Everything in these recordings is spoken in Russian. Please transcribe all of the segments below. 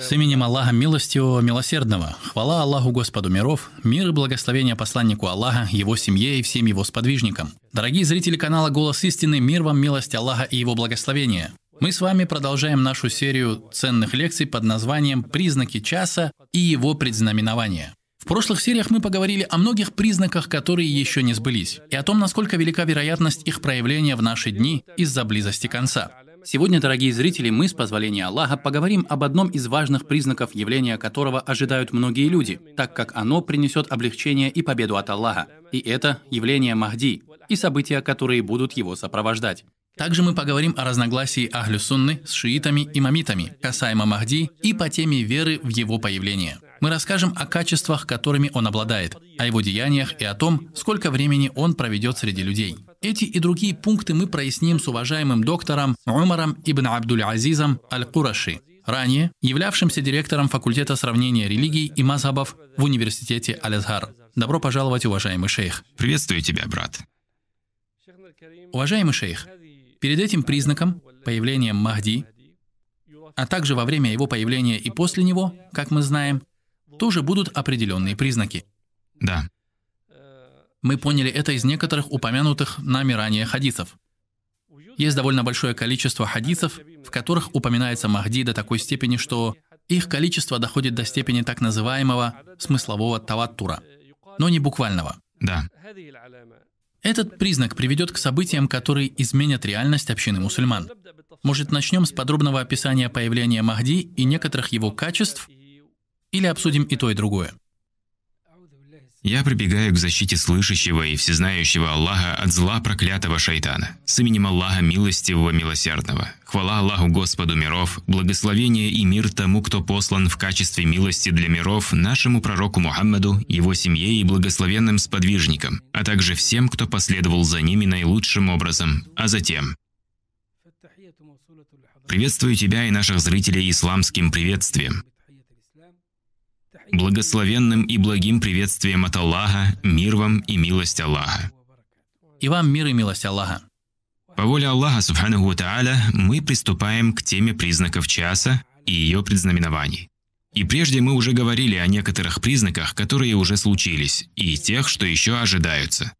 С именем Аллаха Милостивого, Милосердного. Хвала Аллаху Господу миров, мир и благословение посланнику Аллаха, его семье и всем его сподвижникам. Дорогие зрители канала «Голос истины», мир вам, милость Аллаха и его благословение. Мы с вами продолжаем нашу серию ценных лекций под названием «Признаки часа и его предзнаменования». В прошлых сериях мы поговорили о многих признаках, которые еще не сбылись, и о том, насколько велика вероятность их проявления в наши дни из-за близости конца. Сегодня, дорогие зрители, мы, с позволения Аллаха, поговорим об одном из важных признаков явления которого ожидают многие люди, так как оно принесет облегчение и победу от Аллаха. И это явление Махди и события, которые будут его сопровождать. Также мы поговорим о разногласии Ахлю Сунны с шиитами и мамитами касаемо Махди и по теме веры в его появление. Мы расскажем о качествах, которыми он обладает, о его деяниях и о том, сколько времени он проведет среди людей. Эти и другие пункты мы проясним с уважаемым доктором Умаром ибн Абдуль-Азизом Аль-Кураши, ранее являвшимся директором факультета сравнения религий и мазхабов в университете Аль-Азхар. Добро пожаловать, уважаемый шейх. Приветствую тебя, брат. Уважаемый шейх, перед этим признаком, появлением Махди, а также во время его появления и после него, как мы знаем, тоже будут определенные признаки. Да. Мы поняли это из некоторых упомянутых нами ранее хадисов. Есть довольно большое количество хадисов, в которых упоминается Махди до такой степени, что их количество доходит до степени так называемого смыслового таваттура, но не буквального. Да. Этот признак приведет к событиям, которые изменят реальность общины мусульман. Может, начнем с подробного описания появления Махди и некоторых его качеств, или обсудим и то, и другое? Я прибегаю к защите слышащего и всезнающего Аллаха от зла проклятого шайтана. С именем Аллаха Милостивого Милосердного. Хвала Аллаху Господу миров, благословение и мир тому, кто послан в качестве милости для миров нашему пророку Мухаммаду, его семье и благословенным сподвижникам, а также всем, кто последовал за ними наилучшим образом. А затем... Приветствую тебя и наших зрителей исламским приветствием благословенным и благим приветствием от Аллаха, мир вам и милость Аллаха. И вам мир и милость Аллаха. По воле Аллаха, Субханаху Тааля, мы приступаем к теме признаков часа и ее предзнаменований. И прежде мы уже говорили о некоторых признаках, которые уже случились, и тех, что еще ожидаются.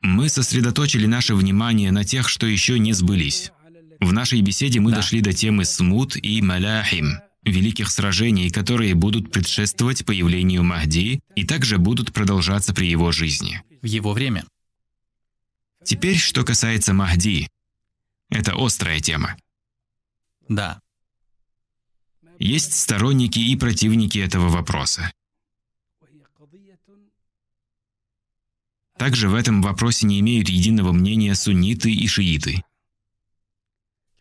Мы сосредоточили наше внимание на тех, что еще не сбылись. В нашей беседе мы да. дошли до темы смут и маляхим, великих сражений, которые будут предшествовать появлению Махди и также будут продолжаться при его жизни. В его время. Теперь, что касается Махди. Это острая тема. Да. Есть сторонники и противники этого вопроса. Также в этом вопросе не имеют единого мнения сунниты и шииты.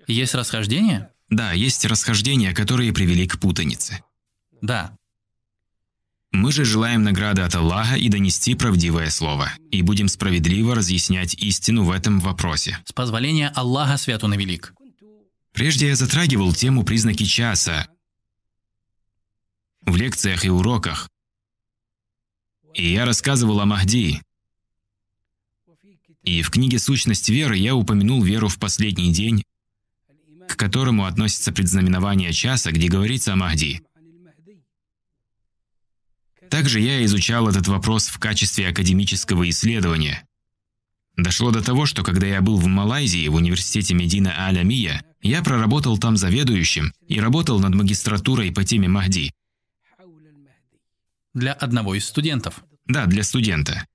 Есть расхождение? Да, есть расхождения, которые привели к путанице. Да. Мы же желаем награды от Аллаха и донести правдивое слово, и будем справедливо разъяснять истину в этом вопросе. С позволения Аллаха свят он и велик. Прежде я затрагивал тему признаки часа в лекциях и уроках. И я рассказывал о Махди. И в книге «Сущность веры» я упомянул веру в последний день, к которому относится предзнаменование часа, где говорится о Махди. Также я изучал этот вопрос в качестве академического исследования. Дошло до того, что когда я был в Малайзии в университете Медина Алямия, я проработал там заведующим и работал над магистратурой по теме Махди. Для одного из студентов? Да, для студента.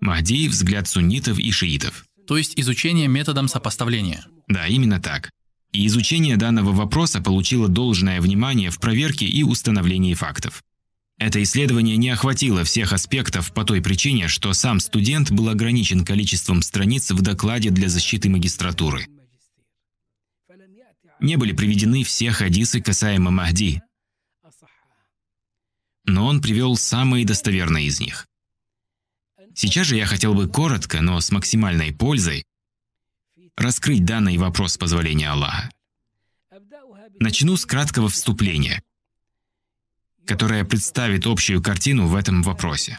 Махди – взгляд суннитов и шиитов. То есть изучение методом сопоставления? Да, именно так. И изучение данного вопроса получило должное внимание в проверке и установлении фактов. Это исследование не охватило всех аспектов по той причине, что сам студент был ограничен количеством страниц в докладе для защиты магистратуры. Не были приведены все хадисы касаемо Махди, но он привел самые достоверные из них. Сейчас же я хотел бы коротко, но с максимальной пользой раскрыть данный вопрос позволения Аллаха. Начну с краткого вступления, которое представит общую картину в этом вопросе.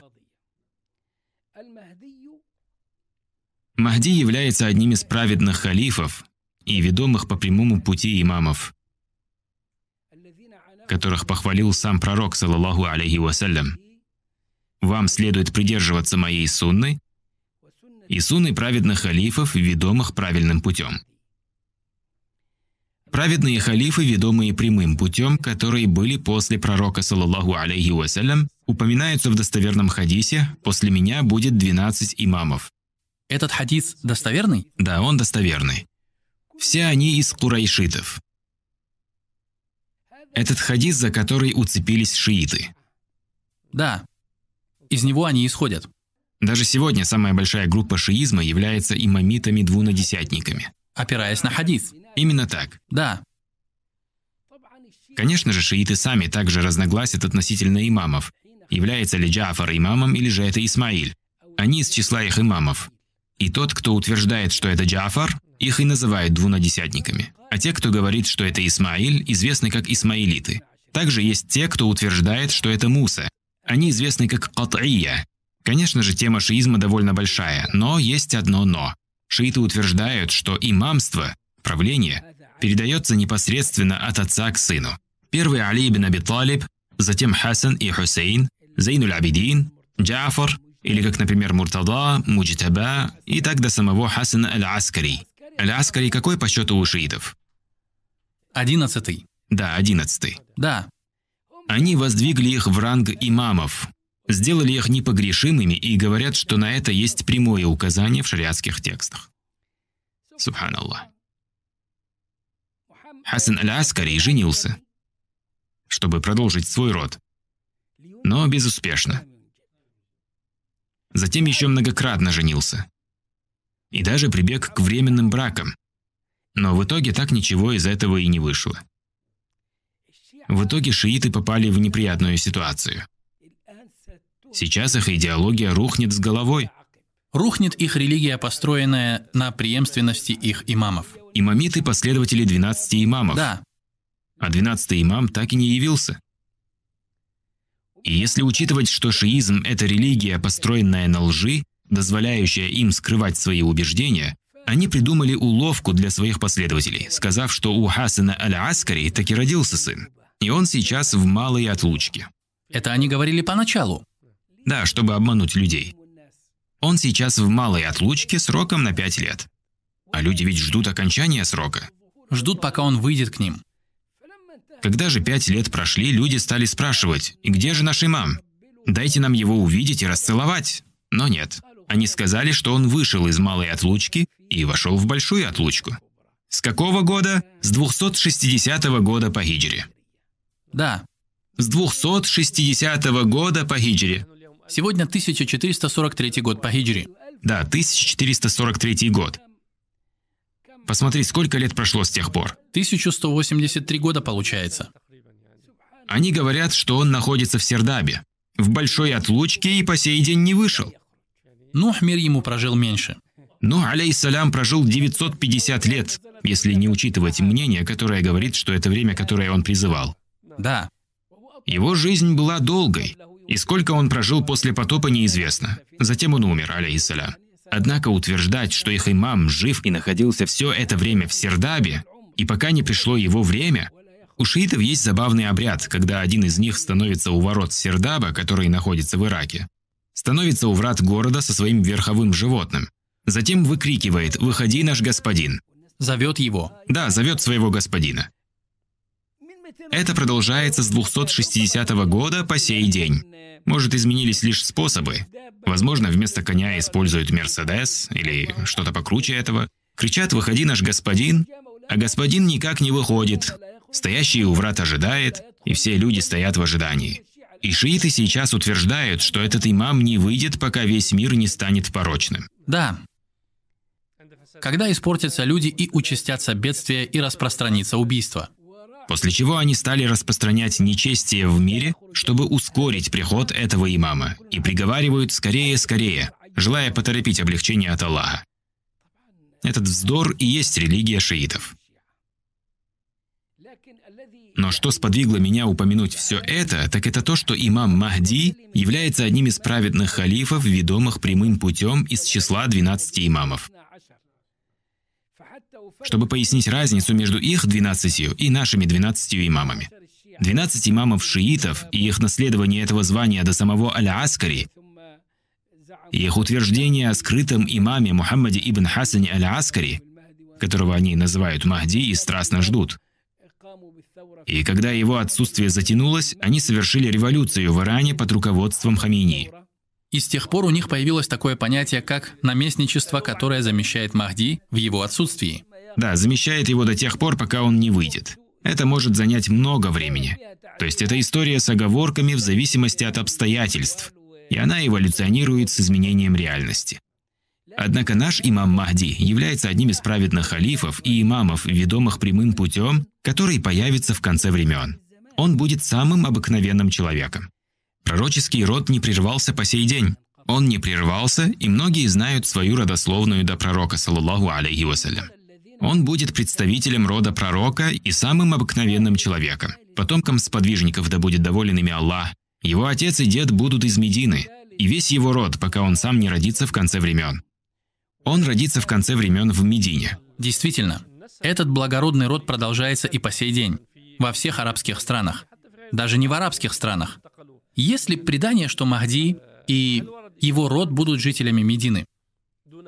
Махди является одним из праведных халифов и ведомых по прямому пути имамов. которых похвалил сам пророк, саллаллаху алейхи вассалям. Вам следует придерживаться моей сунны и сунны праведных халифов, ведомых правильным путем. Праведные халифы, ведомые прямым путем, которые были после пророка, саллаллаху алейхи вассалям, упоминаются в достоверном хадисе «После меня будет 12 имамов». Этот хадис достоверный? Да, он достоверный. Все они из курайшитов. Этот хадис, за который уцепились шииты. Да. Из него они исходят. Даже сегодня самая большая группа шиизма является имамитами-двунадесятниками. Опираясь на хадис. Именно так. Да. Конечно же, шииты сами также разногласят относительно имамов. Является ли Джафар имамом или же это Исмаиль? Они из числа их имамов. И тот, кто утверждает, что это Джафар, их и называют двунадесятниками. А те, кто говорит, что это Исмаиль, известны как исмаилиты. Также есть те, кто утверждает, что это Муса. Они известны как Кат'ия. Конечно же, тема шиизма довольно большая, но есть одно «но». Шииты утверждают, что имамство правление передается непосредственно от отца к сыну. Первый Али ибн Аби Талиб, затем Хасан и Хусейн, Зейнуль Абидин, Джафар, или как, например, Муртада, Муджтаба, и так до самого Хасана Аль-Аскари. Аль-Аскари какой по счету у шиитов? Одиннадцатый. Да, одиннадцатый. Да. Они воздвигли их в ранг имамов, сделали их непогрешимыми и говорят, что на это есть прямое указание в шариатских текстах. Субханаллах. Хасан аль-Аскари женился, чтобы продолжить свой род, но безуспешно. Затем еще многократно женился. И даже прибег к временным бракам. Но в итоге так ничего из этого и не вышло. В итоге шииты попали в неприятную ситуацию. Сейчас их идеология рухнет с головой. Рухнет их религия, построенная на преемственности их имамов. Имамиты – последователи 12 имамов. Да. А 12 имам так и не явился. И если учитывать, что шиизм – это религия, построенная на лжи, дозволяющая им скрывать свои убеждения, они придумали уловку для своих последователей, сказав, что у Хасана аль-Аскари таки родился сын, и он сейчас в малой отлучке. Это они говорили поначалу. Да, чтобы обмануть людей. Он сейчас в малой отлучке сроком на 5 лет. А люди ведь ждут окончания срока. Ждут, пока он выйдет к ним. Когда же пять лет прошли, люди стали спрашивать, «И где же наш имам? Дайте нам его увидеть и расцеловать». Но нет. Они сказали, что он вышел из малой отлучки и вошел в большую отлучку. С какого года? С 260 года по хиджре. Да. С 260 года по хиджре. Сегодня 1443 год по хиджре. Да, 1443 год. Посмотри, сколько лет прошло с тех пор. 1183 года получается. Они говорят, что он находится в Сердабе, в большой отлучке и по сей день не вышел. Нух мир ему прожил меньше. Нух, алейсалям, прожил 950 лет, если не учитывать мнение, которое говорит, что это время, которое он призывал. Да. Его жизнь была долгой, и сколько он прожил после потопа, неизвестно. Затем он умер, алейсалям. Однако утверждать, что их имам жив и находился все это время в Сердабе, и пока не пришло его время, у шиитов есть забавный обряд, когда один из них становится у ворот Сердаба, который находится в Ираке, становится у врат города со своим верховым животным. Затем выкрикивает «Выходи, наш господин!» Зовет его. Да, зовет своего господина. Это продолжается с 260 года по сей день. Может, изменились лишь способы. Возможно, вместо коня используют Мерседес или что-то покруче этого. Кричат «Выходи, наш господин!», а господин никак не выходит. Стоящий у врат ожидает, и все люди стоят в ожидании. И шииты сейчас утверждают, что этот имам не выйдет, пока весь мир не станет порочным. Да. Когда испортятся люди и участятся бедствия и распространится убийство – После чего они стали распространять нечестие в мире, чтобы ускорить приход этого имама, и приговаривают «скорее, скорее», желая поторопить облегчение от Аллаха. Этот вздор и есть религия шиитов. Но что сподвигло меня упомянуть все это, так это то, что имам Махди является одним из праведных халифов, ведомых прямым путем из числа 12 имамов чтобы пояснить разницу между их двенадцатью и нашими двенадцатью имамами. 12 имамов шиитов и их наследование этого звания до самого Аль-Аскари, их утверждение о скрытом имаме Мухаммаде ибн Хасане Аль-Аскари, которого они называют Махди и страстно ждут. И когда его отсутствие затянулось, они совершили революцию в Иране под руководством Хамини. И с тех пор у них появилось такое понятие, как наместничество, которое замещает Махди в его отсутствии. Да, замещает его до тех пор, пока он не выйдет. Это может занять много времени. То есть это история с оговорками в зависимости от обстоятельств, и она эволюционирует с изменением реальности. Однако наш имам Махди является одним из праведных халифов и имамов, ведомых прямым путем, который появится в конце времен. Он будет самым обыкновенным человеком. Пророческий род не прервался по сей день. Он не прервался, и многие знают свою родословную до пророка, саллаллаху алейхи вассалям. Он будет представителем рода пророка и самым обыкновенным человеком, потомком сподвижников, да будет доволен ими Аллах. Его отец и дед будут из Медины, и весь его род, пока он сам не родится в конце времен. Он родится в конце времен в Медине. Действительно, этот благородный род продолжается и по сей день, во всех арабских странах, даже не в арабских странах. Есть ли предание, что Махди и его род будут жителями Медины,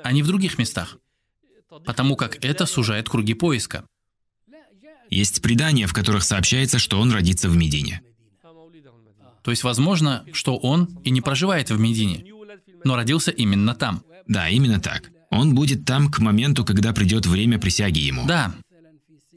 а не в других местах? Потому как это сужает круги поиска. Есть предания, в которых сообщается, что он родится в Медине. То есть возможно, что он и не проживает в Медине, но родился именно там. Да, именно так. Он будет там к моменту, когда придет время присяги ему. Да.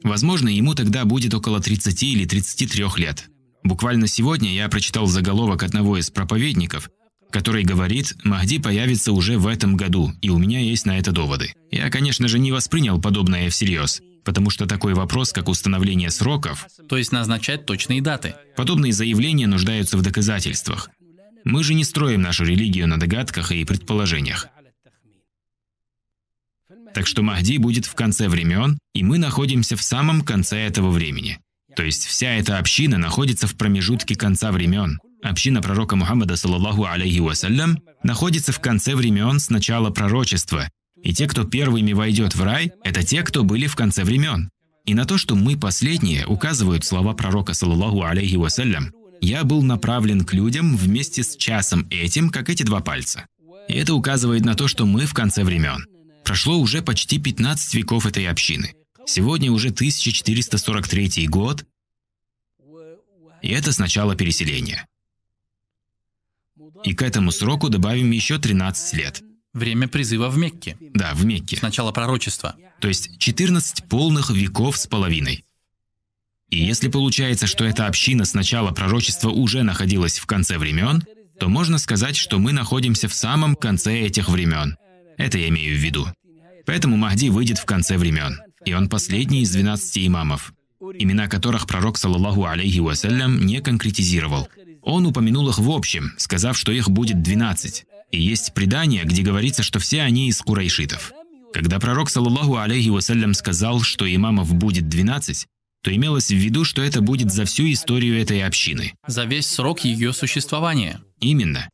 Возможно, ему тогда будет около 30 или 33 лет. Буквально сегодня я прочитал заголовок одного из проповедников, который говорит, Махди появится уже в этом году, и у меня есть на это доводы. Я, конечно же, не воспринял подобное всерьез, потому что такой вопрос, как установление сроков, То есть назначать точные даты. подобные заявления нуждаются в доказательствах. Мы же не строим нашу религию на догадках и предположениях. Так что Махди будет в конце времен, и мы находимся в самом конце этого времени. То есть вся эта община находится в промежутке конца времен. Община пророка Мухаммада, саллаллаху алейхи вассалям, находится в конце времен с начала пророчества. И те, кто первыми войдет в рай, это те, кто были в конце времен. И на то, что мы последние, указывают слова пророка, саллаллаху алейхи вассалям. «Я был направлен к людям вместе с часом этим, как эти два пальца». И это указывает на то, что мы в конце времен. Прошло уже почти 15 веков этой общины. Сегодня уже 1443 год, и это с начала переселения. И к этому сроку добавим еще 13 лет. Время призыва в Мекке, Да, в Мекке. с начала пророчества. То есть 14 полных веков с половиной. И если получается, что эта община с начала пророчества уже находилась в конце времен, то можно сказать, что мы находимся в самом конце этих времен. Это я имею в виду. Поэтому Махди выйдет в конце времен. И он последний из 12 имамов, имена которых пророк, саллаллаху алейхи вассалям, не конкретизировал. Он упомянул их в общем, сказав, что их будет 12. И есть предание, где говорится, что все они из курайшитов. Когда пророк, саллаллаху алейхи вассалям, сказал, что имамов будет 12, то имелось в виду, что это будет за всю историю этой общины. За весь срок ее существования. Именно.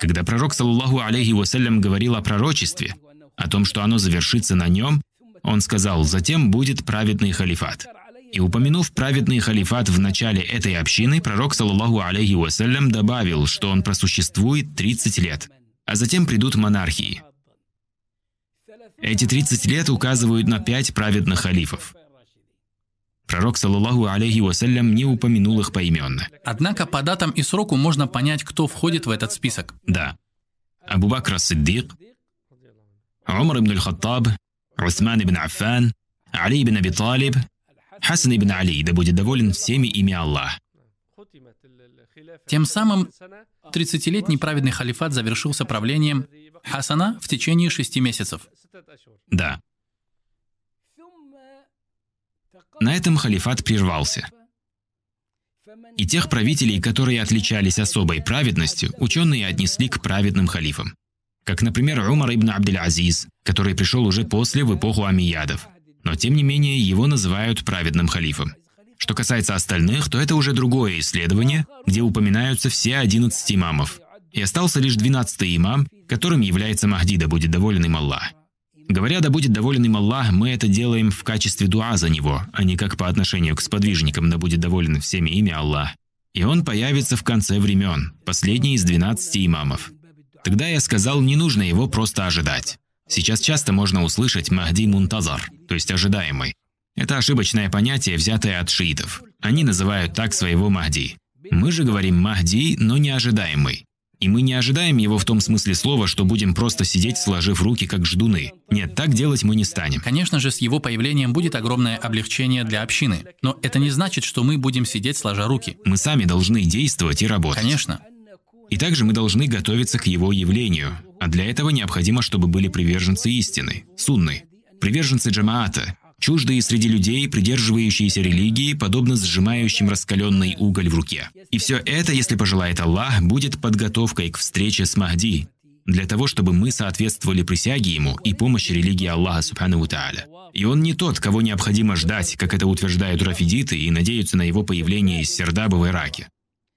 Когда пророк, саллаллаху алейхи вассалям, говорил о пророчестве, о том, что оно завершится на нем, он сказал, затем будет праведный халифат. И упомянув праведный халифат в начале этой общины, пророк, саллаллаху алейхи вассалям, добавил, что он просуществует 30 лет, а затем придут монархии. Эти 30 лет указывают на пять праведных халифов. Пророк, саллаллаху алейхи вассалям, не упомянул их поименно. Однако по датам и сроку можно понять, кто входит в этот список. Да. Абу Бакр Сиддик, Умар ибн аль-Хаттаб, Усман ибн Аффан, Али ибн Аби Талиб, Хасан ибн Али, да будет доволен всеми ими Аллах. Тем самым 30-летний праведный халифат завершился правлением Хасана в течение шести месяцев. Да. На этом халифат прервался. И тех правителей, которые отличались особой праведностью, ученые отнесли к праведным халифам. Как, например, Умар ибн Абдель-Азиз, который пришел уже после в эпоху амиядов. Но, тем не менее, его называют праведным халифом. Что касается остальных, то это уже другое исследование, где упоминаются все 11 имамов. И остался лишь 12 имам, которым является Махди, да будет доволен им Аллах. Говоря, да будет доволен им Аллах, мы это делаем в качестве дуа за него, а не как по отношению к сподвижникам, да будет доволен всеми ими Аллах. И он появится в конце времен, последний из 12 имамов. Тогда я сказал, не нужно его просто ожидать. Сейчас часто можно услышать «Махди Мунтазар», то есть ожидаемый. Это ошибочное понятие, взятое от шиитов. Они называют так своего Махди. Мы же говорим Махди, но не ожидаемый. И мы не ожидаем его в том смысле слова, что будем просто сидеть, сложив руки, как ждуны. Нет, так делать мы не станем. Конечно же, с его появлением будет огромное облегчение для общины. Но это не значит, что мы будем сидеть, сложа руки. Мы сами должны действовать и работать. Конечно. И также мы должны готовиться к его явлению. А для этого необходимо, чтобы были приверженцы истины, сунны, приверженцы джамаата, чуждые среди людей, придерживающиеся религии, подобно сжимающим раскаленный уголь в руке. И все это, если пожелает Аллах, будет подготовкой к встрече с Махди, для того, чтобы мы соответствовали присяге ему и помощи религии Аллаха Субхану Тааля. И он не тот, кого необходимо ждать, как это утверждают рафидиты и надеются на его появление из Сердаба в Ираке.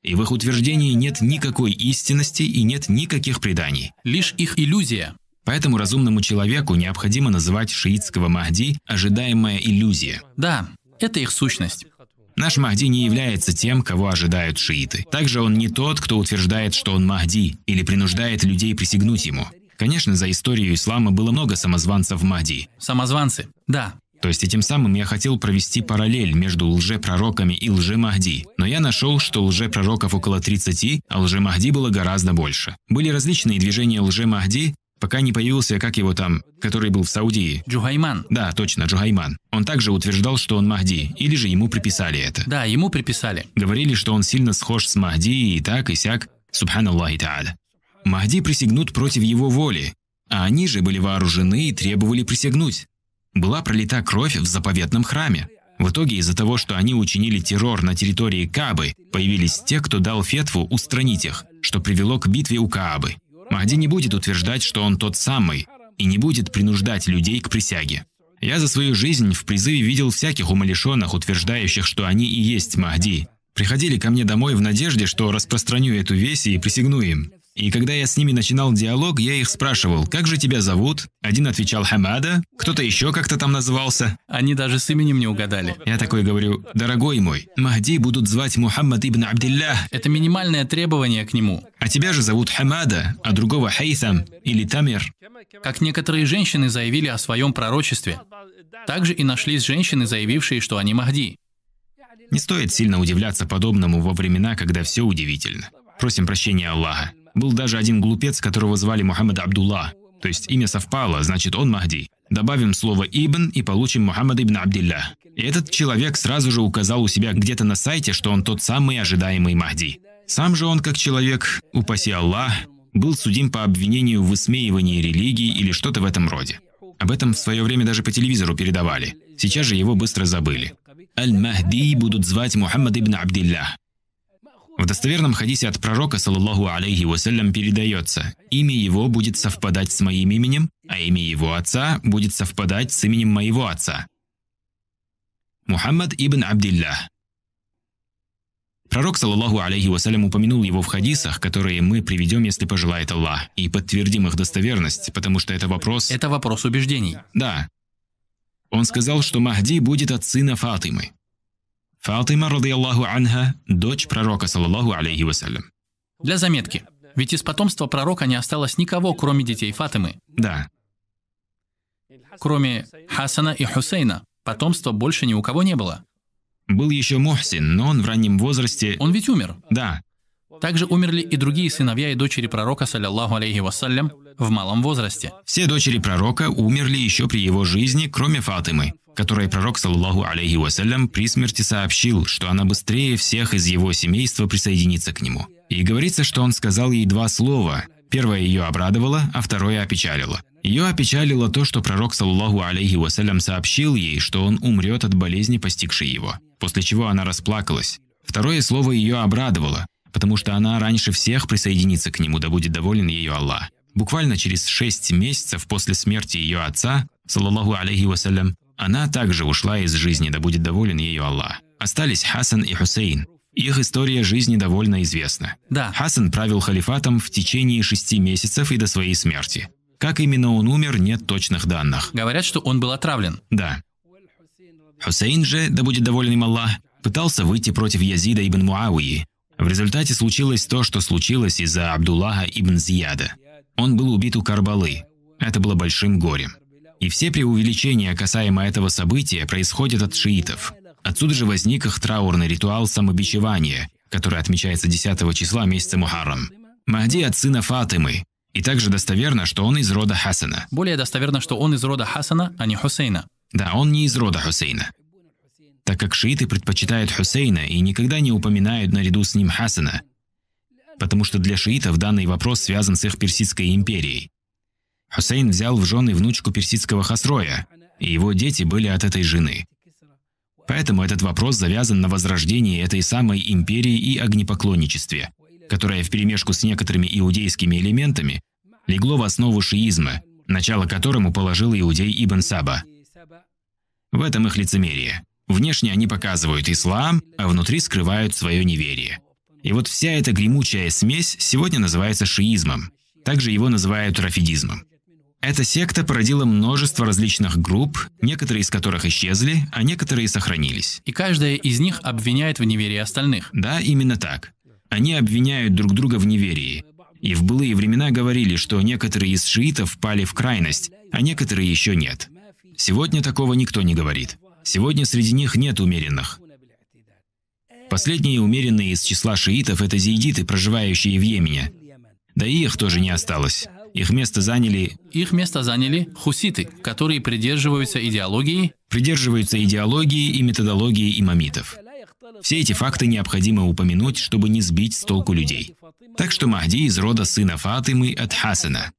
И в их утверждении нет никакой истинности и нет никаких преданий. Лишь их иллюзия. Поэтому разумному человеку необходимо называть шиитского Махди ожидаемая иллюзия. Да, это их сущность. Наш Махди не является тем, кого ожидают шииты. Также он не тот, кто утверждает, что он Махди, или принуждает людей присягнуть ему. Конечно, за историю ислама было много самозванцев Махди. Самозванцы. Да. То есть этим самым я хотел провести параллель между лжепророками и лже-Махди. Но я нашел, что лжепророков около 30, а лже-Махди было гораздо больше. Были различные движения лже-Махди, пока не появился, как его там, который был в Саудии. Джухайман. Да, точно, Джухайман. Он также утверждал, что он Махди, или же ему приписали это. Да, ему приписали. Говорили, что он сильно схож с Махди и так, и сяк. Субханаллахи Тааля. Махди присягнут против его воли, а они же были вооружены и требовали присягнуть. Была пролита кровь в заповедном храме. В итоге из-за того, что они учинили террор на территории Каабы, появились те, кто дал фетву устранить их, что привело к битве у Каабы. Махди не будет утверждать, что он тот самый, и не будет принуждать людей к присяге. Я за свою жизнь в призыве видел всяких умалишенных, утверждающих, что они и есть Махди. Приходили ко мне домой в надежде, что распространю эту весть и присягну им. И когда я с ними начинал диалог, я их спрашивал, как же тебя зовут? Один отвечал Хамада, кто-то еще как-то там назывался. Они даже с именем не угадали. Я такой говорю, дорогой мой, Махди будут звать Мухаммад ибн Абдиллах. Это минимальное требование к нему. А тебя же зовут Хамада, а другого Хейсам или Тамир. Как некоторые женщины заявили о своем пророчестве. Также и нашлись женщины, заявившие, что они Махди. Не стоит сильно удивляться подобному во времена, когда все удивительно. Просим прощения Аллаха. Был даже один глупец, которого звали Мухаммад Абдулла. То есть имя совпало, значит он Махди. Добавим слово «ибн» и получим Мухаммад ибн Абдилля. И этот человек сразу же указал у себя где-то на сайте, что он тот самый ожидаемый Махди. Сам же он, как человек, упаси Аллах, был судим по обвинению в высмеивании религии или что-то в этом роде. Об этом в свое время даже по телевизору передавали. Сейчас же его быстро забыли. Аль-Махди будут звать Мухаммад ибн Абдилля. В достоверном хадисе от пророка, саллаллаху алейхи вассалям, передается, имя его будет совпадать с моим именем, а имя его отца будет совпадать с именем моего отца. Мухаммад ибн Абдилля. Пророк, саллаллаху алейхи вассалям, упомянул его в хадисах, которые мы приведем, если пожелает Аллах, и подтвердим их достоверность, потому что это вопрос... Это вопрос убеждений. Да. Он сказал, что Махди будет от сына Фатимы. Фатима, радиаллаху анха, дочь пророка, саллаллаху алейхи вассалям. Для заметки. Ведь из потомства пророка не осталось никого, кроме детей Фатимы. Да. Кроме Хасана и Хусейна. Потомства больше ни у кого не было. Был еще Мухсин, но он в раннем возрасте... Он ведь умер. Да. Также умерли и другие сыновья и дочери пророка, саллиллаху алейхи вассалям, в малом возрасте. Все дочери пророка умерли еще при его жизни, кроме Фатимы которой пророк, саллаху алейхи вассалям, при смерти сообщил, что она быстрее всех из его семейства присоединится к нему. И говорится, что он сказал ей два слова. Первое ее обрадовало, а второе опечалило. Ее опечалило то, что пророк, саллаху алейхи вассалям, сообщил ей, что он умрет от болезни, постигшей его. После чего она расплакалась. Второе слово ее обрадовало, потому что она раньше всех присоединится к нему, да будет доволен ее Аллах. Буквально через шесть месяцев после смерти ее отца, саллаху алейхи вассалям, она также ушла из жизни, да будет доволен ею Аллах. Остались Хасан и Хусейн. Их история жизни довольно известна. Да. Хасан правил халифатом в течение шести месяцев и до своей смерти. Как именно он умер, нет точных данных. Говорят, что он был отравлен. Да. Хусейн же, да будет доволен им Аллах, пытался выйти против Язида ибн Муауи. В результате случилось то, что случилось из-за Абдуллаха ибн Зияда. Он был убит у Карбалы. Это было большим горем. И все преувеличения касаемо этого события происходят от шиитов. Отсюда же возник их траурный ритуал самобичевания, который отмечается 10 числа месяца Мухаррам. Махди от сына Фатимы, и также достоверно, что он из рода Хасана. Более достоверно, что он из рода Хасана, а не Хусейна. Да, он не из рода Хусейна. Так как шииты предпочитают Хусейна и никогда не упоминают наряду с ним Хасана, потому что для шиитов данный вопрос связан с их Персидской империей. Хусейн взял в жены внучку персидского Хасроя, и его дети были от этой жены. Поэтому этот вопрос завязан на возрождении этой самой империи и огнепоклонничестве, которое вперемешку с некоторыми иудейскими элементами легло в основу шиизма, начало которому положил иудей Ибн Саба. В этом их лицемерие. Внешне они показывают ислам, а внутри скрывают свое неверие. И вот вся эта гремучая смесь сегодня называется шиизмом. Также его называют рафидизмом. Эта секта породила множество различных групп, некоторые из которых исчезли, а некоторые сохранились. И каждая из них обвиняет в неверии остальных. Да, именно так. Они обвиняют друг друга в неверии. И в былые времена говорили, что некоторые из шиитов пали в крайность, а некоторые еще нет. Сегодня такого никто не говорит. Сегодня среди них нет умеренных. Последние умеренные из числа шиитов – это зиидиты, проживающие в Йемене. Да и их тоже не осталось. Их место заняли... Их место заняли хуситы, которые придерживаются идеологии... Придерживаются идеологии и методологии имамитов. Все эти факты необходимо упомянуть, чтобы не сбить с толку людей. Так что Махди из рода сына Фатимы от Хасана.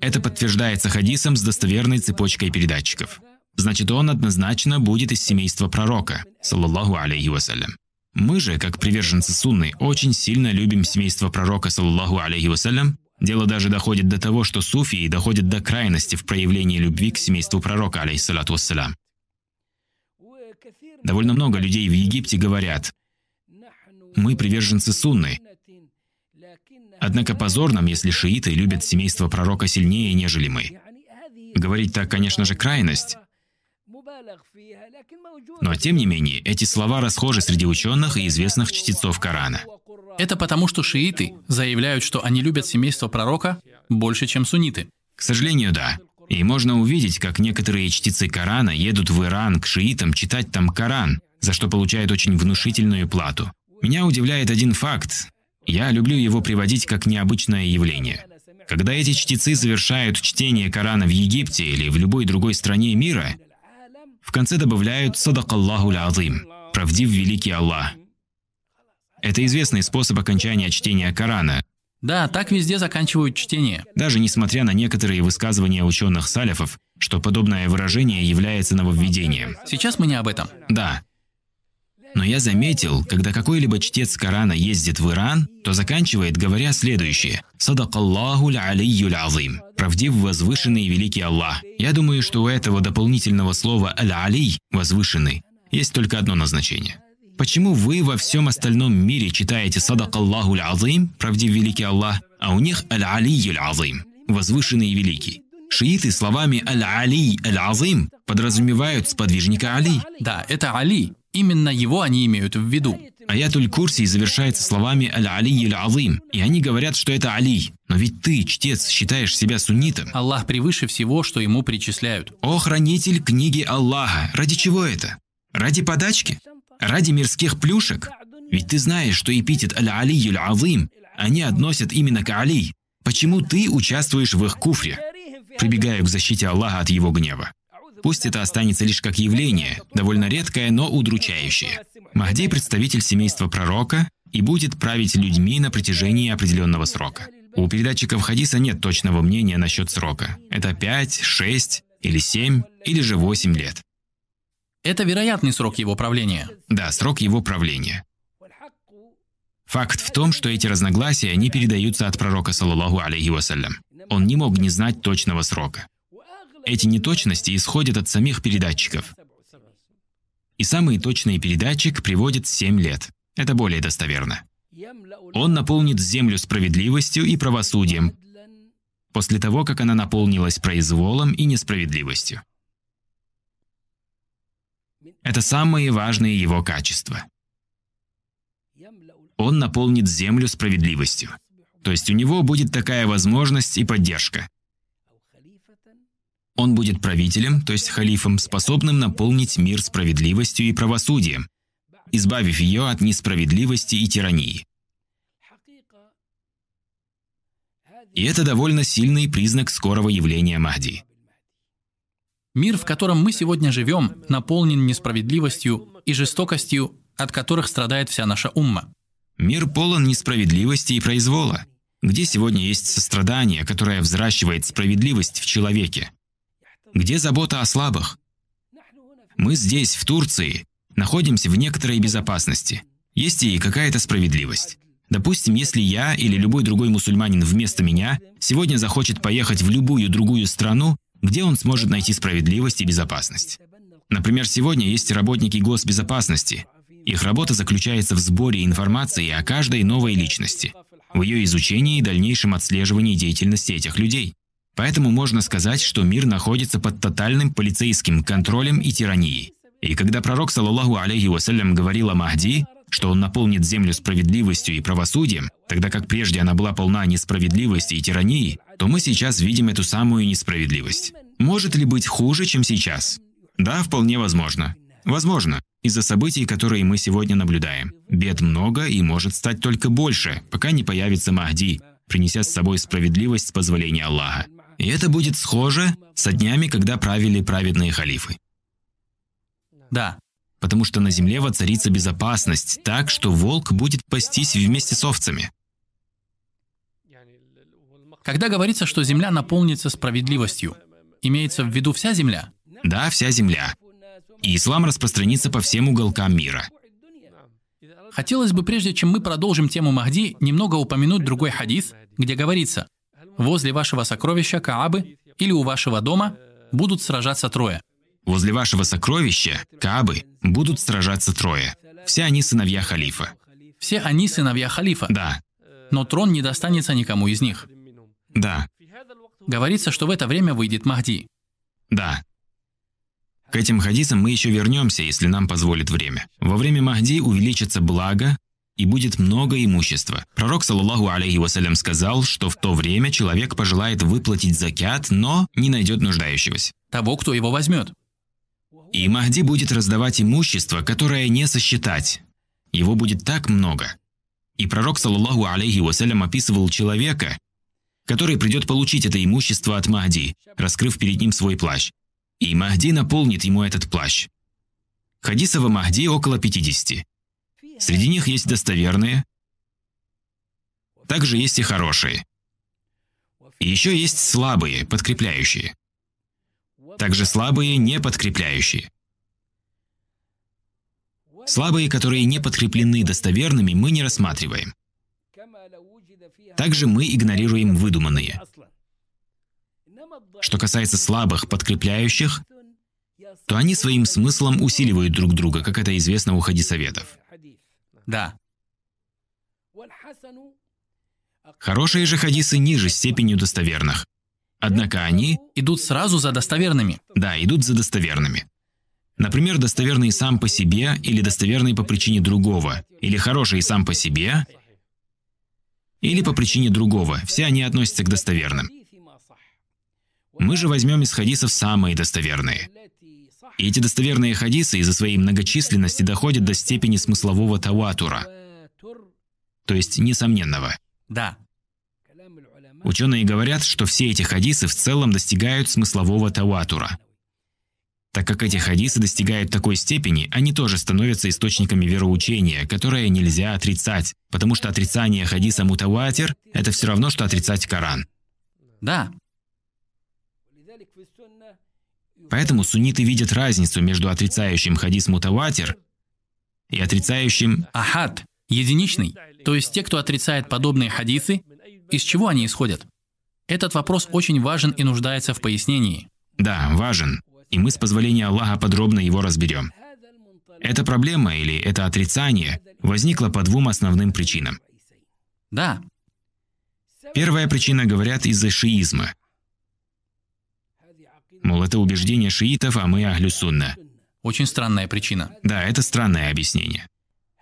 Это подтверждается хадисом с достоверной цепочкой передатчиков. Значит, он однозначно будет из семейства пророка, саллаллаху алейхи вассалям. Мы же, как приверженцы сунны, очень сильно любим семейство пророка, саллаллаху алейхи вассалям, Дело даже доходит до того, что суфии доходят до крайности в проявлении любви к семейству пророка, алейхиссалату вассалям. Довольно много людей в Египте говорят, мы приверженцы сунны. Однако позор нам, если шииты любят семейство пророка сильнее, нежели мы. Говорить так, конечно же, крайность. Но тем не менее, эти слова расхожи среди ученых и известных чтецов Корана. Это потому, что шииты заявляют, что они любят семейство пророка больше, чем сунниты. К сожалению, да. И можно увидеть, как некоторые чтецы Корана едут в Иран к шиитам читать там Коран, за что получают очень внушительную плату. Меня удивляет один факт. Я люблю его приводить как необычное явление. Когда эти чтецы завершают чтение Корана в Египте или в любой другой стране мира, в конце добавляют «Садак Аллаху Азим» – «Правдив великий Аллах». Это известный способ окончания чтения Корана. Да, так везде заканчивают чтение. Даже несмотря на некоторые высказывания ученых салифов, что подобное выражение является нововведением. Сейчас мы не об этом. Да. Но я заметил, когда какой-либо чтец Корана ездит в Иран, то заканчивает, говоря следующее. «Садакаллаху алийюль азим». Правдив возвышенный и великий Аллах. Я думаю, что у этого дополнительного слова «аль-алий» – возвышенный – есть только одно назначение – Почему вы во всем остальном мире читаете «Садак Аллаху азим» правдив великий Аллах, а у них «Аль-Алий азим» возвышенный и великий? Шииты словами «Аль-Али Аль-Азим» подразумевают сподвижника Али. Да, это Али. Именно его они имеют в виду. Аятуль Курси завершается словами «Аль-Али Аль-Азим», и они говорят, что это Али. Но ведь ты, чтец, считаешь себя суннитом. Аллах превыше всего, что ему причисляют. О, хранитель книги Аллаха, ради чего это? Ради подачки? Ради мирских плюшек? Ведь ты знаешь, что эпитет Аль-Алиюль Азим они относят именно к Али. Почему ты участвуешь в их куфре? Прибегаю к защите Аллаха от его гнева. Пусть это останется лишь как явление, довольно редкое, но удручающее. Махди – представитель семейства пророка и будет править людьми на протяжении определенного срока. У передатчиков хадиса нет точного мнения насчет срока. Это 5, 6 или 7 или же 8 лет. Это вероятный срок его правления. Да, срок его правления. Факт в том, что эти разногласия не передаются от пророка, саллаллаху алейхи вассалям. Он не мог не знать точного срока. Эти неточности исходят от самих передатчиков. И самый точный передатчик приводит 7 лет. Это более достоверно. Он наполнит землю справедливостью и правосудием, после того, как она наполнилась произволом и несправедливостью. Это самые важные его качества. Он наполнит землю справедливостью. То есть у него будет такая возможность и поддержка. Он будет правителем, то есть халифом, способным наполнить мир справедливостью и правосудием, избавив ее от несправедливости и тирании. И это довольно сильный признак скорого явления Махди. Мир, в котором мы сегодня живем, наполнен несправедливостью и жестокостью, от которых страдает вся наша умма. Мир полон несправедливости и произвола. Где сегодня есть сострадание, которое взращивает справедливость в человеке? Где забота о слабых? Мы здесь, в Турции, находимся в некоторой безопасности. Есть и какая-то справедливость. Допустим, если я или любой другой мусульманин вместо меня сегодня захочет поехать в любую другую страну, где он сможет найти справедливость и безопасность. Например, сегодня есть работники госбезопасности. Их работа заключается в сборе информации о каждой новой личности, в ее изучении и дальнейшем отслеживании деятельности этих людей. Поэтому можно сказать, что мир находится под тотальным полицейским контролем и тиранией. И когда пророк, саллаллаху алейхи вассалям, говорил о Махди, что он наполнит землю справедливостью и правосудием, тогда как прежде она была полна несправедливости и тирании, то мы сейчас видим эту самую несправедливость. Может ли быть хуже, чем сейчас? Да, вполне возможно. Возможно, из-за событий, которые мы сегодня наблюдаем. Бед много и может стать только больше, пока не появится Махди, принеся с собой справедливость с позволения Аллаха. И это будет схоже со днями, когда правили праведные халифы. Да, потому что на земле воцарится безопасность, так что волк будет пастись вместе с овцами. Когда говорится, что земля наполнится справедливостью, имеется в виду вся земля? Да, вся земля. И ислам распространится по всем уголкам мира. Хотелось бы, прежде чем мы продолжим тему Махди, немного упомянуть другой хадис, где говорится, «Возле вашего сокровища Каабы или у вашего дома будут сражаться трое. Возле вашего сокровища, Каабы, будут сражаться трое. Все они сыновья халифа. Все они сыновья халифа. Да. Но трон не достанется никому из них. Да. Говорится, что в это время выйдет Махди. Да. К этим хадисам мы еще вернемся, если нам позволит время. Во время Махди увеличится благо и будет много имущества. Пророк, саллаллаху алейхи вассалям, сказал, что в то время человек пожелает выплатить закят, но не найдет нуждающегося. Того, кто его возьмет. И Махди будет раздавать имущество, которое не сосчитать. Его будет так много. И пророк, саллаллаху алейхи вассалям, описывал человека, который придет получить это имущество от Махди, раскрыв перед ним свой плащ. И Махди наполнит ему этот плащ. Хадисов о Махди около 50. Среди них есть достоверные, также есть и хорошие. И еще есть слабые, подкрепляющие также слабые, не подкрепляющие. Слабые, которые не подкреплены достоверными, мы не рассматриваем. Также мы игнорируем выдуманные. Что касается слабых, подкрепляющих, то они своим смыслом усиливают друг друга, как это известно у хадисоветов. Да. Хорошие же хадисы ниже степенью достоверных. Однако они идут сразу за достоверными. Да, идут за достоверными. Например, достоверный сам по себе или достоверный по причине другого, или хороший сам по себе, или по причине другого. Все они относятся к достоверным. Мы же возьмем из хадисов самые достоверные. И эти достоверные хадисы из-за своей многочисленности доходят до степени смыслового таватура, то есть несомненного. Да. Ученые говорят, что все эти хадисы в целом достигают смыслового таватура. Так как эти хадисы достигают такой степени, они тоже становятся источниками вероучения, которое нельзя отрицать, потому что отрицание хадиса мутаватир – это все равно, что отрицать Коран. Да. Поэтому сунниты видят разницу между отрицающим хадис мутаватир и отрицающим ахад, единичный. То есть те, кто отрицает подобные хадисы, из чего они исходят? Этот вопрос очень важен и нуждается в пояснении. Да, важен. И мы с позволения Аллаха подробно его разберем. Эта проблема или это отрицание возникло по двум основным причинам. Да. Первая причина, говорят, из-за шиизма. Мол, это убеждение шиитов, а мы ахлю сунна. Очень странная причина. Да, это странное объяснение.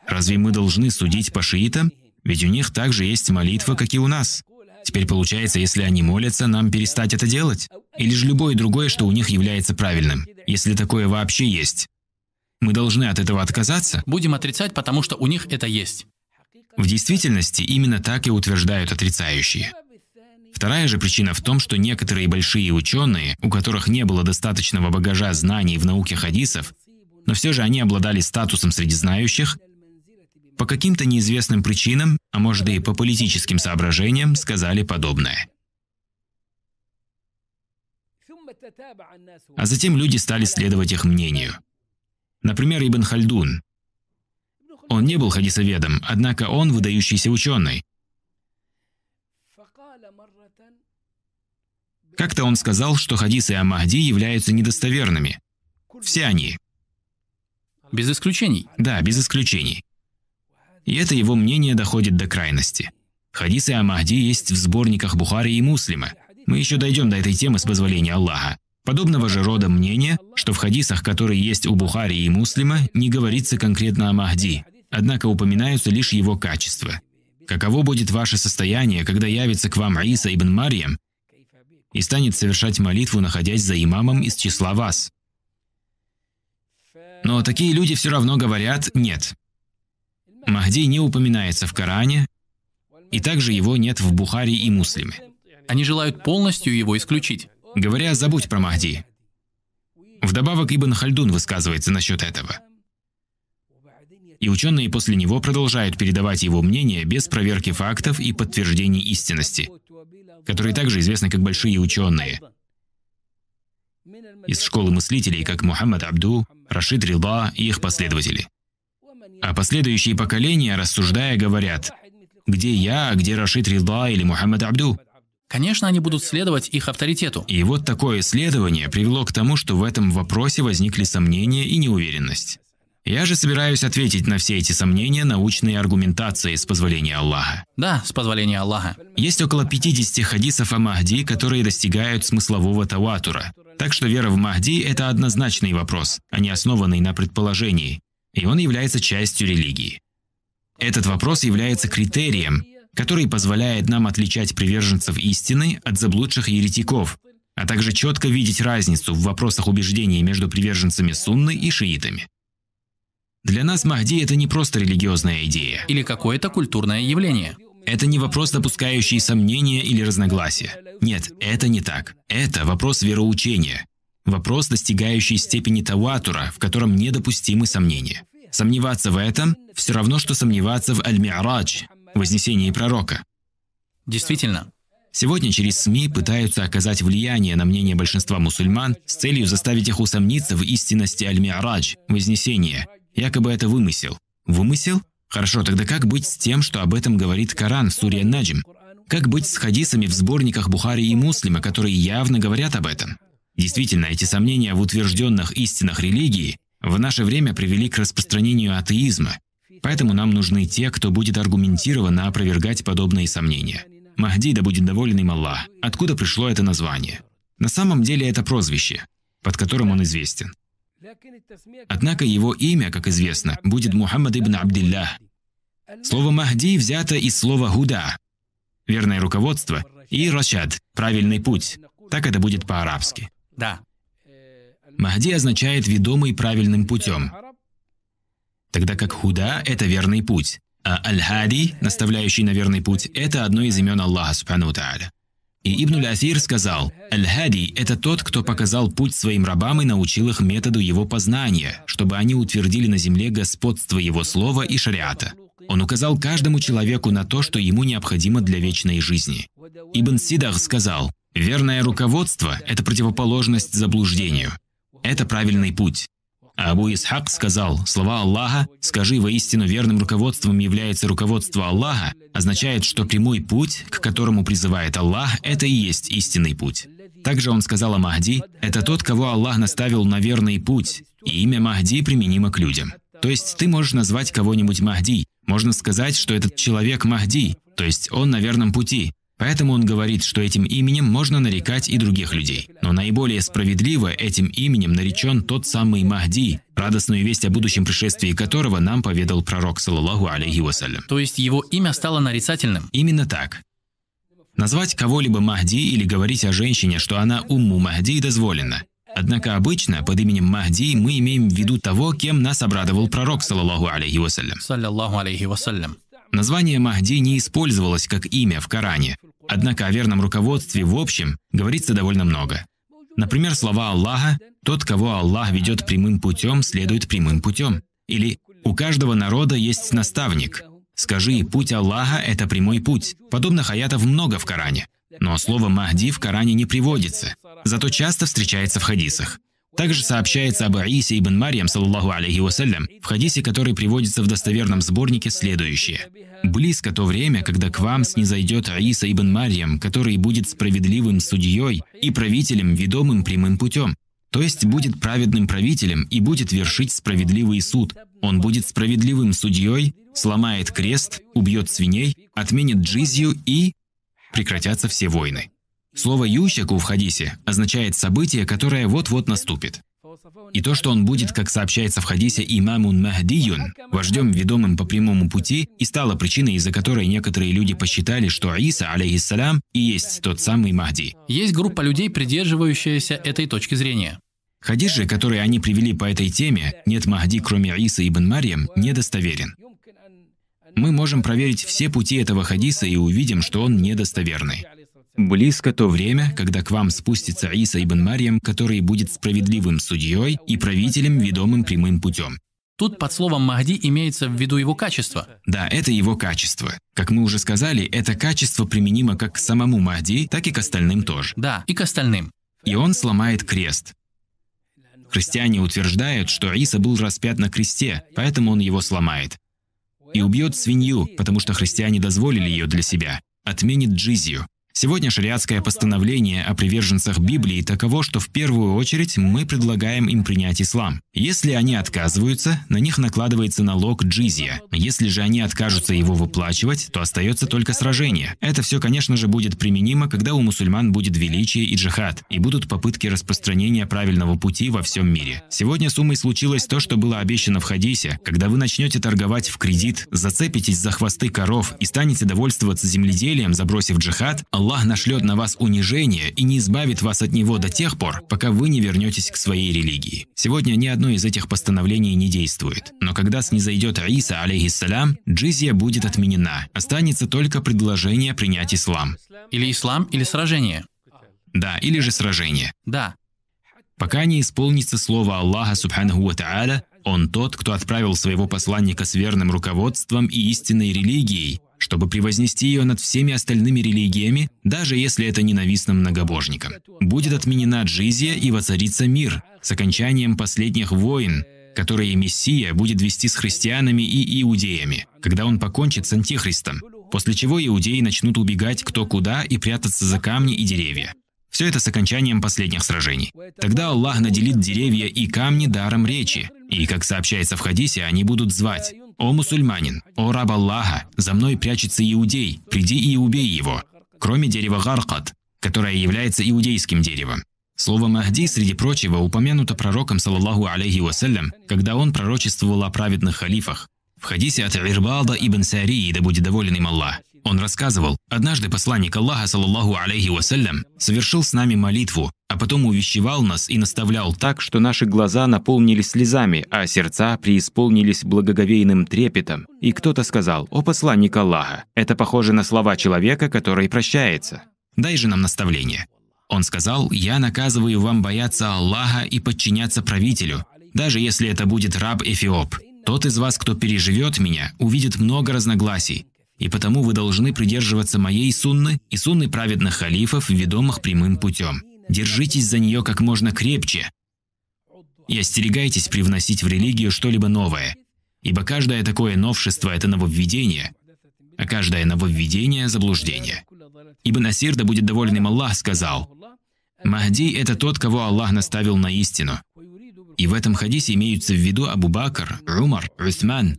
Разве мы должны судить по шиитам? Ведь у них также есть молитва, как и у нас. Теперь получается, если они молятся, нам перестать это делать? Или же любое другое, что у них является правильным, если такое вообще есть? Мы должны от этого отказаться? Будем отрицать, потому что у них это есть. В действительности именно так и утверждают отрицающие. Вторая же причина в том, что некоторые большие ученые, у которых не было достаточного багажа знаний в науке хадисов, но все же они обладали статусом среди знающих, по каким-то неизвестным причинам, а может и по политическим соображениям, сказали подобное. А затем люди стали следовать их мнению. Например, Ибн Хальдун. Он не был хадисоведом, однако он выдающийся ученый. Как-то он сказал, что хадисы о Махди являются недостоверными. Все они. Без исключений. Да, без исключений. И это его мнение доходит до крайности. Хадисы о Махди есть в сборниках Бухари и Муслима. Мы еще дойдем до этой темы с позволения Аллаха. Подобного же рода мнение, что в хадисах, которые есть у Бухари и Муслима, не говорится конкретно о Махди, однако упоминаются лишь его качества. Каково будет ваше состояние, когда явится к вам Иса ибн Марьям и станет совершать молитву, находясь за имамом из числа вас. Но такие люди все равно говорят «нет». Махди не упоминается в Коране, и также его нет в Бухари и Муслиме. Они желают полностью его исключить. Говоря «забудь про Махди». Вдобавок Ибн Хальдун высказывается насчет этого. И ученые после него продолжают передавать его мнение без проверки фактов и подтверждений истинности – которые также известны как большие ученые. Из школы мыслителей, как Мухаммад Абду, Рашид Рилба и их последователи. А последующие поколения, рассуждая, говорят, где я, где Рашид Рилба или Мухаммад Абду? Конечно, они будут следовать их авторитету. И вот такое исследование привело к тому, что в этом вопросе возникли сомнения и неуверенность. Я же собираюсь ответить на все эти сомнения научной аргументацией с позволения Аллаха. Да, с позволения Аллаха. Есть около 50 хадисов о Махди, которые достигают смыслового таватура. Так что вера в Махди – это однозначный вопрос, а не основанный на предположении. И он является частью религии. Этот вопрос является критерием, который позволяет нам отличать приверженцев истины от заблудших еретиков, а также четко видеть разницу в вопросах убеждений между приверженцами сунны и шиитами. Для нас Махди – это не просто религиозная идея. Или какое-то культурное явление. Это не вопрос, допускающий сомнения или разногласия. Нет, это не так. Это вопрос вероучения. Вопрос, достигающий степени таватура, в котором недопустимы сомнения. Сомневаться в этом – все равно, что сомневаться в Аль-Ми'радж, вознесении пророка. Действительно. Сегодня через СМИ пытаются оказать влияние на мнение большинства мусульман с целью заставить их усомниться в истинности Аль-Ми'радж, вознесения, Якобы это вымысел. Вымысел? Хорошо, тогда как быть с тем, что об этом говорит Коран в суре Наджим? Как быть с хадисами в сборниках Бухари и Муслима, которые явно говорят об этом? Действительно, эти сомнения в утвержденных истинах религии в наше время привели к распространению атеизма. Поэтому нам нужны те, кто будет аргументированно опровергать подобные сомнения. Махди, да будет доволен им Аллах. Откуда пришло это название? На самом деле это прозвище, под которым он известен. Однако его имя, как известно, будет Мухаммад ибн Абдиллах. Слово «Махди» взято из слова «гуда» – верное руководство, и «рашад» – правильный путь. Так это будет по-арабски. Да. Махди означает «ведомый правильным путем», тогда как «худа» – это верный путь, а «аль-хади», наставляющий на верный путь, это одно из имен Аллаха, субхану тааля. И Ибн Асир сказал, «Аль-Хади – это тот, кто показал путь своим рабам и научил их методу его познания, чтобы они утвердили на земле господство его слова и шариата. Он указал каждому человеку на то, что ему необходимо для вечной жизни. Ибн Сидах сказал, «Верное руководство – это противоположность заблуждению. Это правильный путь. А Абу Исхак сказал, слова Аллаха «Скажи, воистину верным руководством является руководство Аллаха» означает, что прямой путь, к которому призывает Аллах, это и есть истинный путь. Также он сказал о Махди «Это тот, кого Аллах наставил на верный путь, и имя Махди применимо к людям». То есть ты можешь назвать кого-нибудь Махди, можно сказать, что этот человек Махди, то есть он на верном пути. Поэтому он говорит, что этим именем можно нарекать и других людей. Но наиболее справедливо этим именем наречен тот самый Махди, радостную весть о будущем пришествии которого нам поведал пророк, саллаллаху алейхи вассалям. То есть его имя стало нарицательным? Именно так. Назвать кого-либо Махди или говорить о женщине, что она Умму Махди, дозволено. Однако обычно под именем Махди мы имеем в виду того, кем нас обрадовал пророк. Саллаллаху алейхи вассалям. Название Махди не использовалось как имя в Коране, однако о верном руководстве в общем говорится довольно много. Например, слова Аллаха «Тот, кого Аллах ведет прямым путем, следует прямым путем». Или «У каждого народа есть наставник». Скажи, путь Аллаха – это прямой путь. Подобных аятов много в Коране. Но слово «Махди» в Коране не приводится, зато часто встречается в хадисах. Также сообщается об Аисе ибн Марьям, саллаху алейхи вассалям, в хадисе, который приводится в достоверном сборнике, следующее. «Близко то время, когда к вам снизойдет Аиса ибн Марьям, который будет справедливым судьей и правителем, ведомым прямым путем. То есть будет праведным правителем и будет вершить справедливый суд. Он будет справедливым судьей, сломает крест, убьет свиней, отменит джизью и прекратятся все войны. Слово «ющаку» в хадисе означает событие, которое вот-вот наступит. И то, что он будет, как сообщается в хадисе, имамун Махдиюн, вождем, ведомым по прямому пути, и стало причиной, из-за которой некоторые люди посчитали, что Иса, алейхиссалям, и есть тот самый Махди. Есть группа людей, придерживающаяся этой точки зрения. Хадис же, который они привели по этой теме, нет Махди, кроме Иса ибн Марьям, недостоверен. Мы можем проверить все пути этого хадиса и увидим, что он недостоверный. Близко то время, когда к вам спустится Иса ибн Марьям, который будет справедливым судьей и правителем, ведомым прямым путем. Тут под словом Махди имеется в виду его качество. Да, это его качество. Как мы уже сказали, это качество применимо как к самому Махди, так и к остальным тоже. Да, и к остальным. И он сломает крест. Христиане утверждают, что Иса был распят на кресте, поэтому он его сломает. И убьет свинью, потому что христиане дозволили ее для себя. Отменит джизью. Сегодня шариатское постановление о приверженцах Библии таково, что в первую очередь мы предлагаем им принять ислам. Если они отказываются, на них накладывается налог джизия. Если же они откажутся его выплачивать, то остается только сражение. Это все, конечно же, будет применимо, когда у мусульман будет величие и джихад, и будут попытки распространения правильного пути во всем мире. Сегодня с Умой случилось то, что было обещано в хадисе. Когда вы начнете торговать в кредит, зацепитесь за хвосты коров и станете довольствоваться земледелием, забросив джихад, нашлет на вас унижение и не избавит вас от него до тех пор, пока вы не вернетесь к своей религии. Сегодня ни одно из этих постановлений не действует. Но когда снизойдет Иса, алейхиссалям, джизия будет отменена. Останется только предложение принять ислам. Или ислам, или сражение. Да, или же сражение. Да. Пока не исполнится слово Аллаха, субханаху ва он тот, кто отправил своего посланника с верным руководством и истинной религией, чтобы превознести ее над всеми остальными религиями, даже если это ненавистно многобожникам. Будет отменена джизия и воцарится мир с окончанием последних войн, которые Мессия будет вести с христианами и иудеями, когда он покончит с антихристом, после чего иудеи начнут убегать кто куда и прятаться за камни и деревья. Все это с окончанием последних сражений. Тогда Аллах наделит деревья и камни даром речи, и, как сообщается в хадисе, они будут звать «О мусульманин! О раб Аллаха! За мной прячется иудей! Приди и убей его!» Кроме дерева Гаркат, которое является иудейским деревом. Слово «Махди» среди прочего упомянуто пророком, саллаллаху алейхи вассалям, когда он пророчествовал о праведных халифах. В хадисе от Ирбада ибн Сарии, да будет доволен им Аллах, он рассказывал, однажды посланник Аллаха, саллаллаху алейхи вассалям, совершил с нами молитву, а потом увещевал нас и наставлял так, что наши глаза наполнились слезами, а сердца преисполнились благоговейным трепетом. И кто-то сказал, «О посланник Аллаха, это похоже на слова человека, который прощается. Дай же нам наставление». Он сказал, «Я наказываю вам бояться Аллаха и подчиняться правителю, даже если это будет раб-эфиоп. Тот из вас, кто переживет меня, увидит много разногласий, и потому вы должны придерживаться моей сунны и сунны праведных халифов, ведомых прямым путем. Держитесь за нее как можно крепче и остерегайтесь привносить в религию что-либо новое, ибо каждое такое новшество – это нововведение, а каждое нововведение – заблуждение. Ибн Насир, да будет доволен им Аллах, сказал, «Махди – это тот, кого Аллах наставил на истину». И в этом хадисе имеются в виду Абу Бакр, Умар, Усман,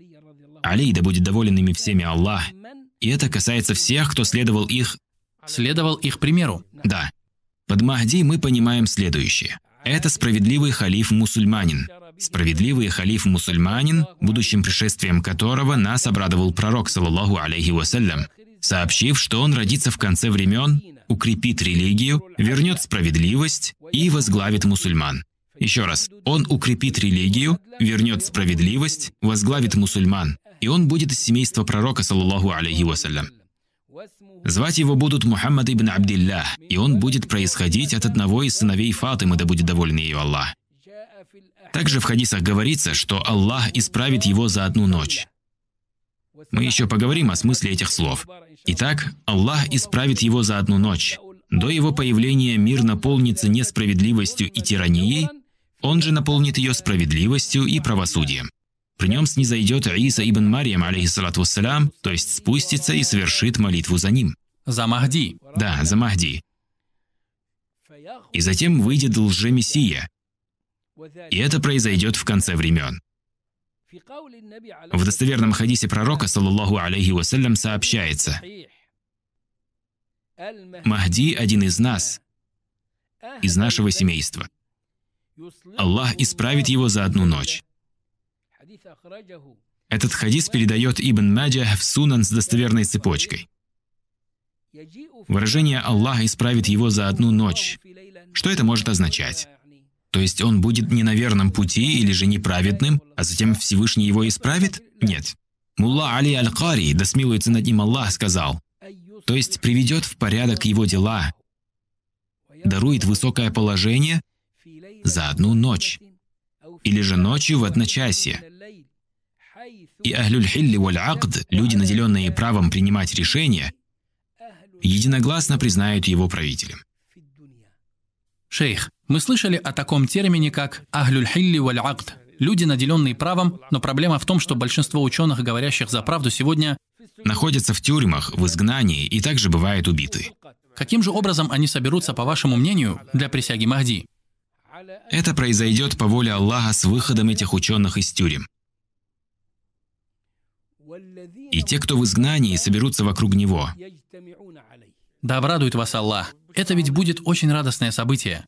Али, да будет доволен ими всеми Аллах, и это касается всех, кто следовал их следовал их примеру. Да. Под Махди мы понимаем следующее. Это справедливый халиф-мусульманин. Справедливый халиф-мусульманин, будущим пришествием которого нас обрадовал пророк, саллаллаху алейхи вассалям, сообщив, что он родится в конце времен, укрепит религию, вернет справедливость и возглавит мусульман. Еще раз, он укрепит религию, вернет справедливость, возглавит мусульман, и он будет из семейства пророка, саллаллаху алейхи вассалям. Звать его будут Мухаммад ибн Абдиллах, и он будет происходить от одного из сыновей Фатимы, да будет доволен ее Аллах. Также в хадисах говорится, что Аллах исправит его за одну ночь. Мы еще поговорим о смысле этих слов. Итак, Аллах исправит его за одну ночь. До его появления мир наполнится несправедливостью и тиранией, он же наполнит ее справедливостью и правосудием. При нем снизойдет Иса ибн Марьям, алейхиссалату вассалям, то есть спустится и совершит молитву за ним. За Махди. Да, за Махди. И затем выйдет лжемессия. И это произойдет в конце времен. В достоверном хадисе пророка, саллаллаху алейхи вассалям, сообщается, «Махди – один из нас, из нашего семейства. Аллах исправит его за одну ночь. Этот хадис передает Ибн Маджа в Сунан с достоверной цепочкой. Выражение «Аллах исправит его за одну ночь». Что это может означать? То есть он будет не на верном пути или же неправедным, а затем Всевышний его исправит? Нет. Мулла Али Аль-Кари, да смилуется над ним Аллах, сказал, то есть приведет в порядок его дела, дарует высокое положение за одну ночь, или же ночью в одночасье. И Ахлюль Хилли Валь Акд, люди, наделенные правом принимать решения, единогласно признают его правителем. Шейх, мы слышали о таком термине, как «ахлюль хилли валь акд» – люди, наделенные правом, но проблема в том, что большинство ученых, говорящих за правду сегодня, находятся в тюрьмах, в изгнании и также бывают убиты. Каким же образом они соберутся, по вашему мнению, для присяги Махди? Это произойдет по воле Аллаха с выходом этих ученых из тюрем. И те, кто в изгнании, соберутся вокруг него. Да обрадует вас Аллах. Это ведь будет очень радостное событие.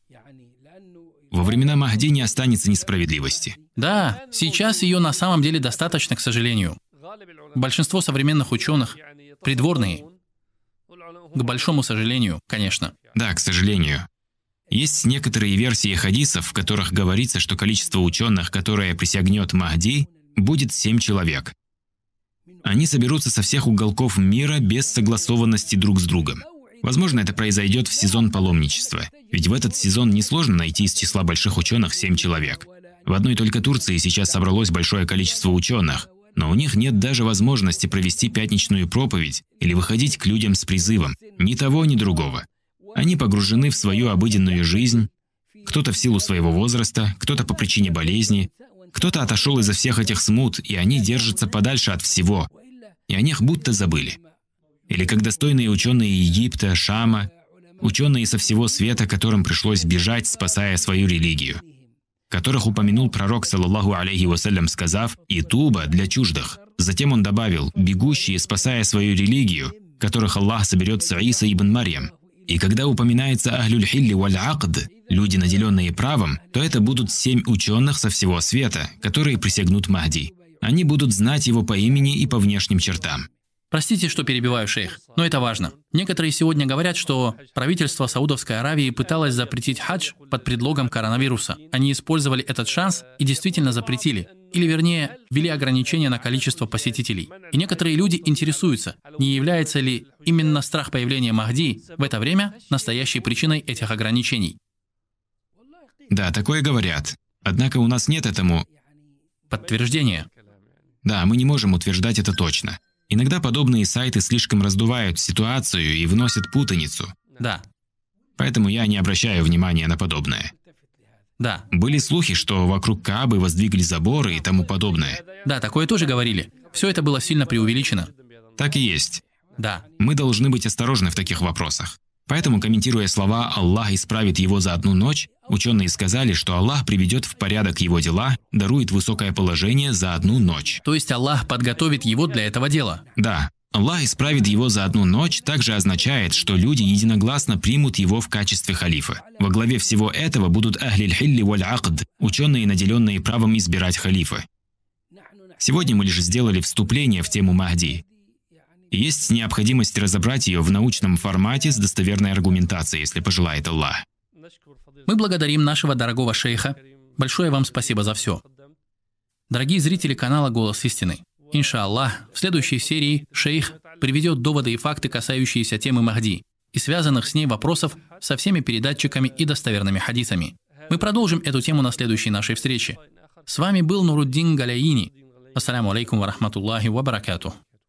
Во времена Махди не останется несправедливости. Да, сейчас ее на самом деле достаточно, к сожалению. Большинство современных ученых придворные. К большому сожалению, конечно. Да, к сожалению. Есть некоторые версии хадисов, в которых говорится, что количество ученых, которое присягнет Махди, будет семь человек. Они соберутся со всех уголков мира без согласованности друг с другом. Возможно, это произойдет в сезон паломничества, ведь в этот сезон несложно найти из числа больших ученых семь человек. В одной только Турции сейчас собралось большое количество ученых, но у них нет даже возможности провести пятничную проповедь или выходить к людям с призывом. Ни того, ни другого. Они погружены в свою обыденную жизнь, кто-то в силу своего возраста, кто-то по причине болезни, кто-то отошел из-за всех этих смут, и они держатся подальше от всего, и о них будто забыли или как достойные ученые Египта, Шама, ученые со всего света, которым пришлось бежать, спасая свою религию, которых упомянул пророк, саллаллаху алейхи вассалям, сказав «и туба для чуждых». Затем он добавил «бегущие, спасая свою религию, которых Аллах соберет с Иса ибн Марьям». И когда упоминается «ахлюль хилли валь акд», люди, наделенные правом, то это будут семь ученых со всего света, которые присягнут Махди. Они будут знать его по имени и по внешним чертам. Простите, что перебиваю, шейх, но это важно. Некоторые сегодня говорят, что правительство Саудовской Аравии пыталось запретить хадж под предлогом коронавируса. Они использовали этот шанс и действительно запретили. Или вернее, ввели ограничения на количество посетителей. И некоторые люди интересуются, не является ли именно страх появления Махди в это время настоящей причиной этих ограничений. Да, такое говорят. Однако у нас нет этому подтверждения. Да, мы не можем утверждать это точно. Иногда подобные сайты слишком раздувают ситуацию и вносят путаницу. Да. Поэтому я не обращаю внимания на подобное. Да. Были слухи, что вокруг Каабы воздвигли заборы и тому подобное. Да, такое тоже говорили. Все это было сильно преувеличено. Так и есть. Да. Мы должны быть осторожны в таких вопросах. Поэтому, комментируя слова «Аллах исправит его за одну ночь», ученые сказали, что Аллах приведет в порядок его дела, дарует высокое положение за одну ночь. То есть Аллах подготовит его для этого дела? Да. Аллах исправит его за одну ночь также означает, что люди единогласно примут его в качестве халифа. Во главе всего этого будут ахлиль хилли валь акд, ученые, наделенные правом избирать халифа. Сегодня мы лишь сделали вступление в тему Махди. Есть необходимость разобрать ее в научном формате с достоверной аргументацией, если пожелает Аллах. Мы благодарим нашего дорогого шейха. Большое вам спасибо за все. Дорогие зрители канала «Голос истины», Иншаллах, в следующей серии шейх приведет доводы и факты, касающиеся темы Махди и связанных с ней вопросов со всеми передатчиками и достоверными хадисами. Мы продолжим эту тему на следующей нашей встрече. С вами был Нуруддин Галяини. Ассаляму алейкум ва рахматуллахи ва баракатух.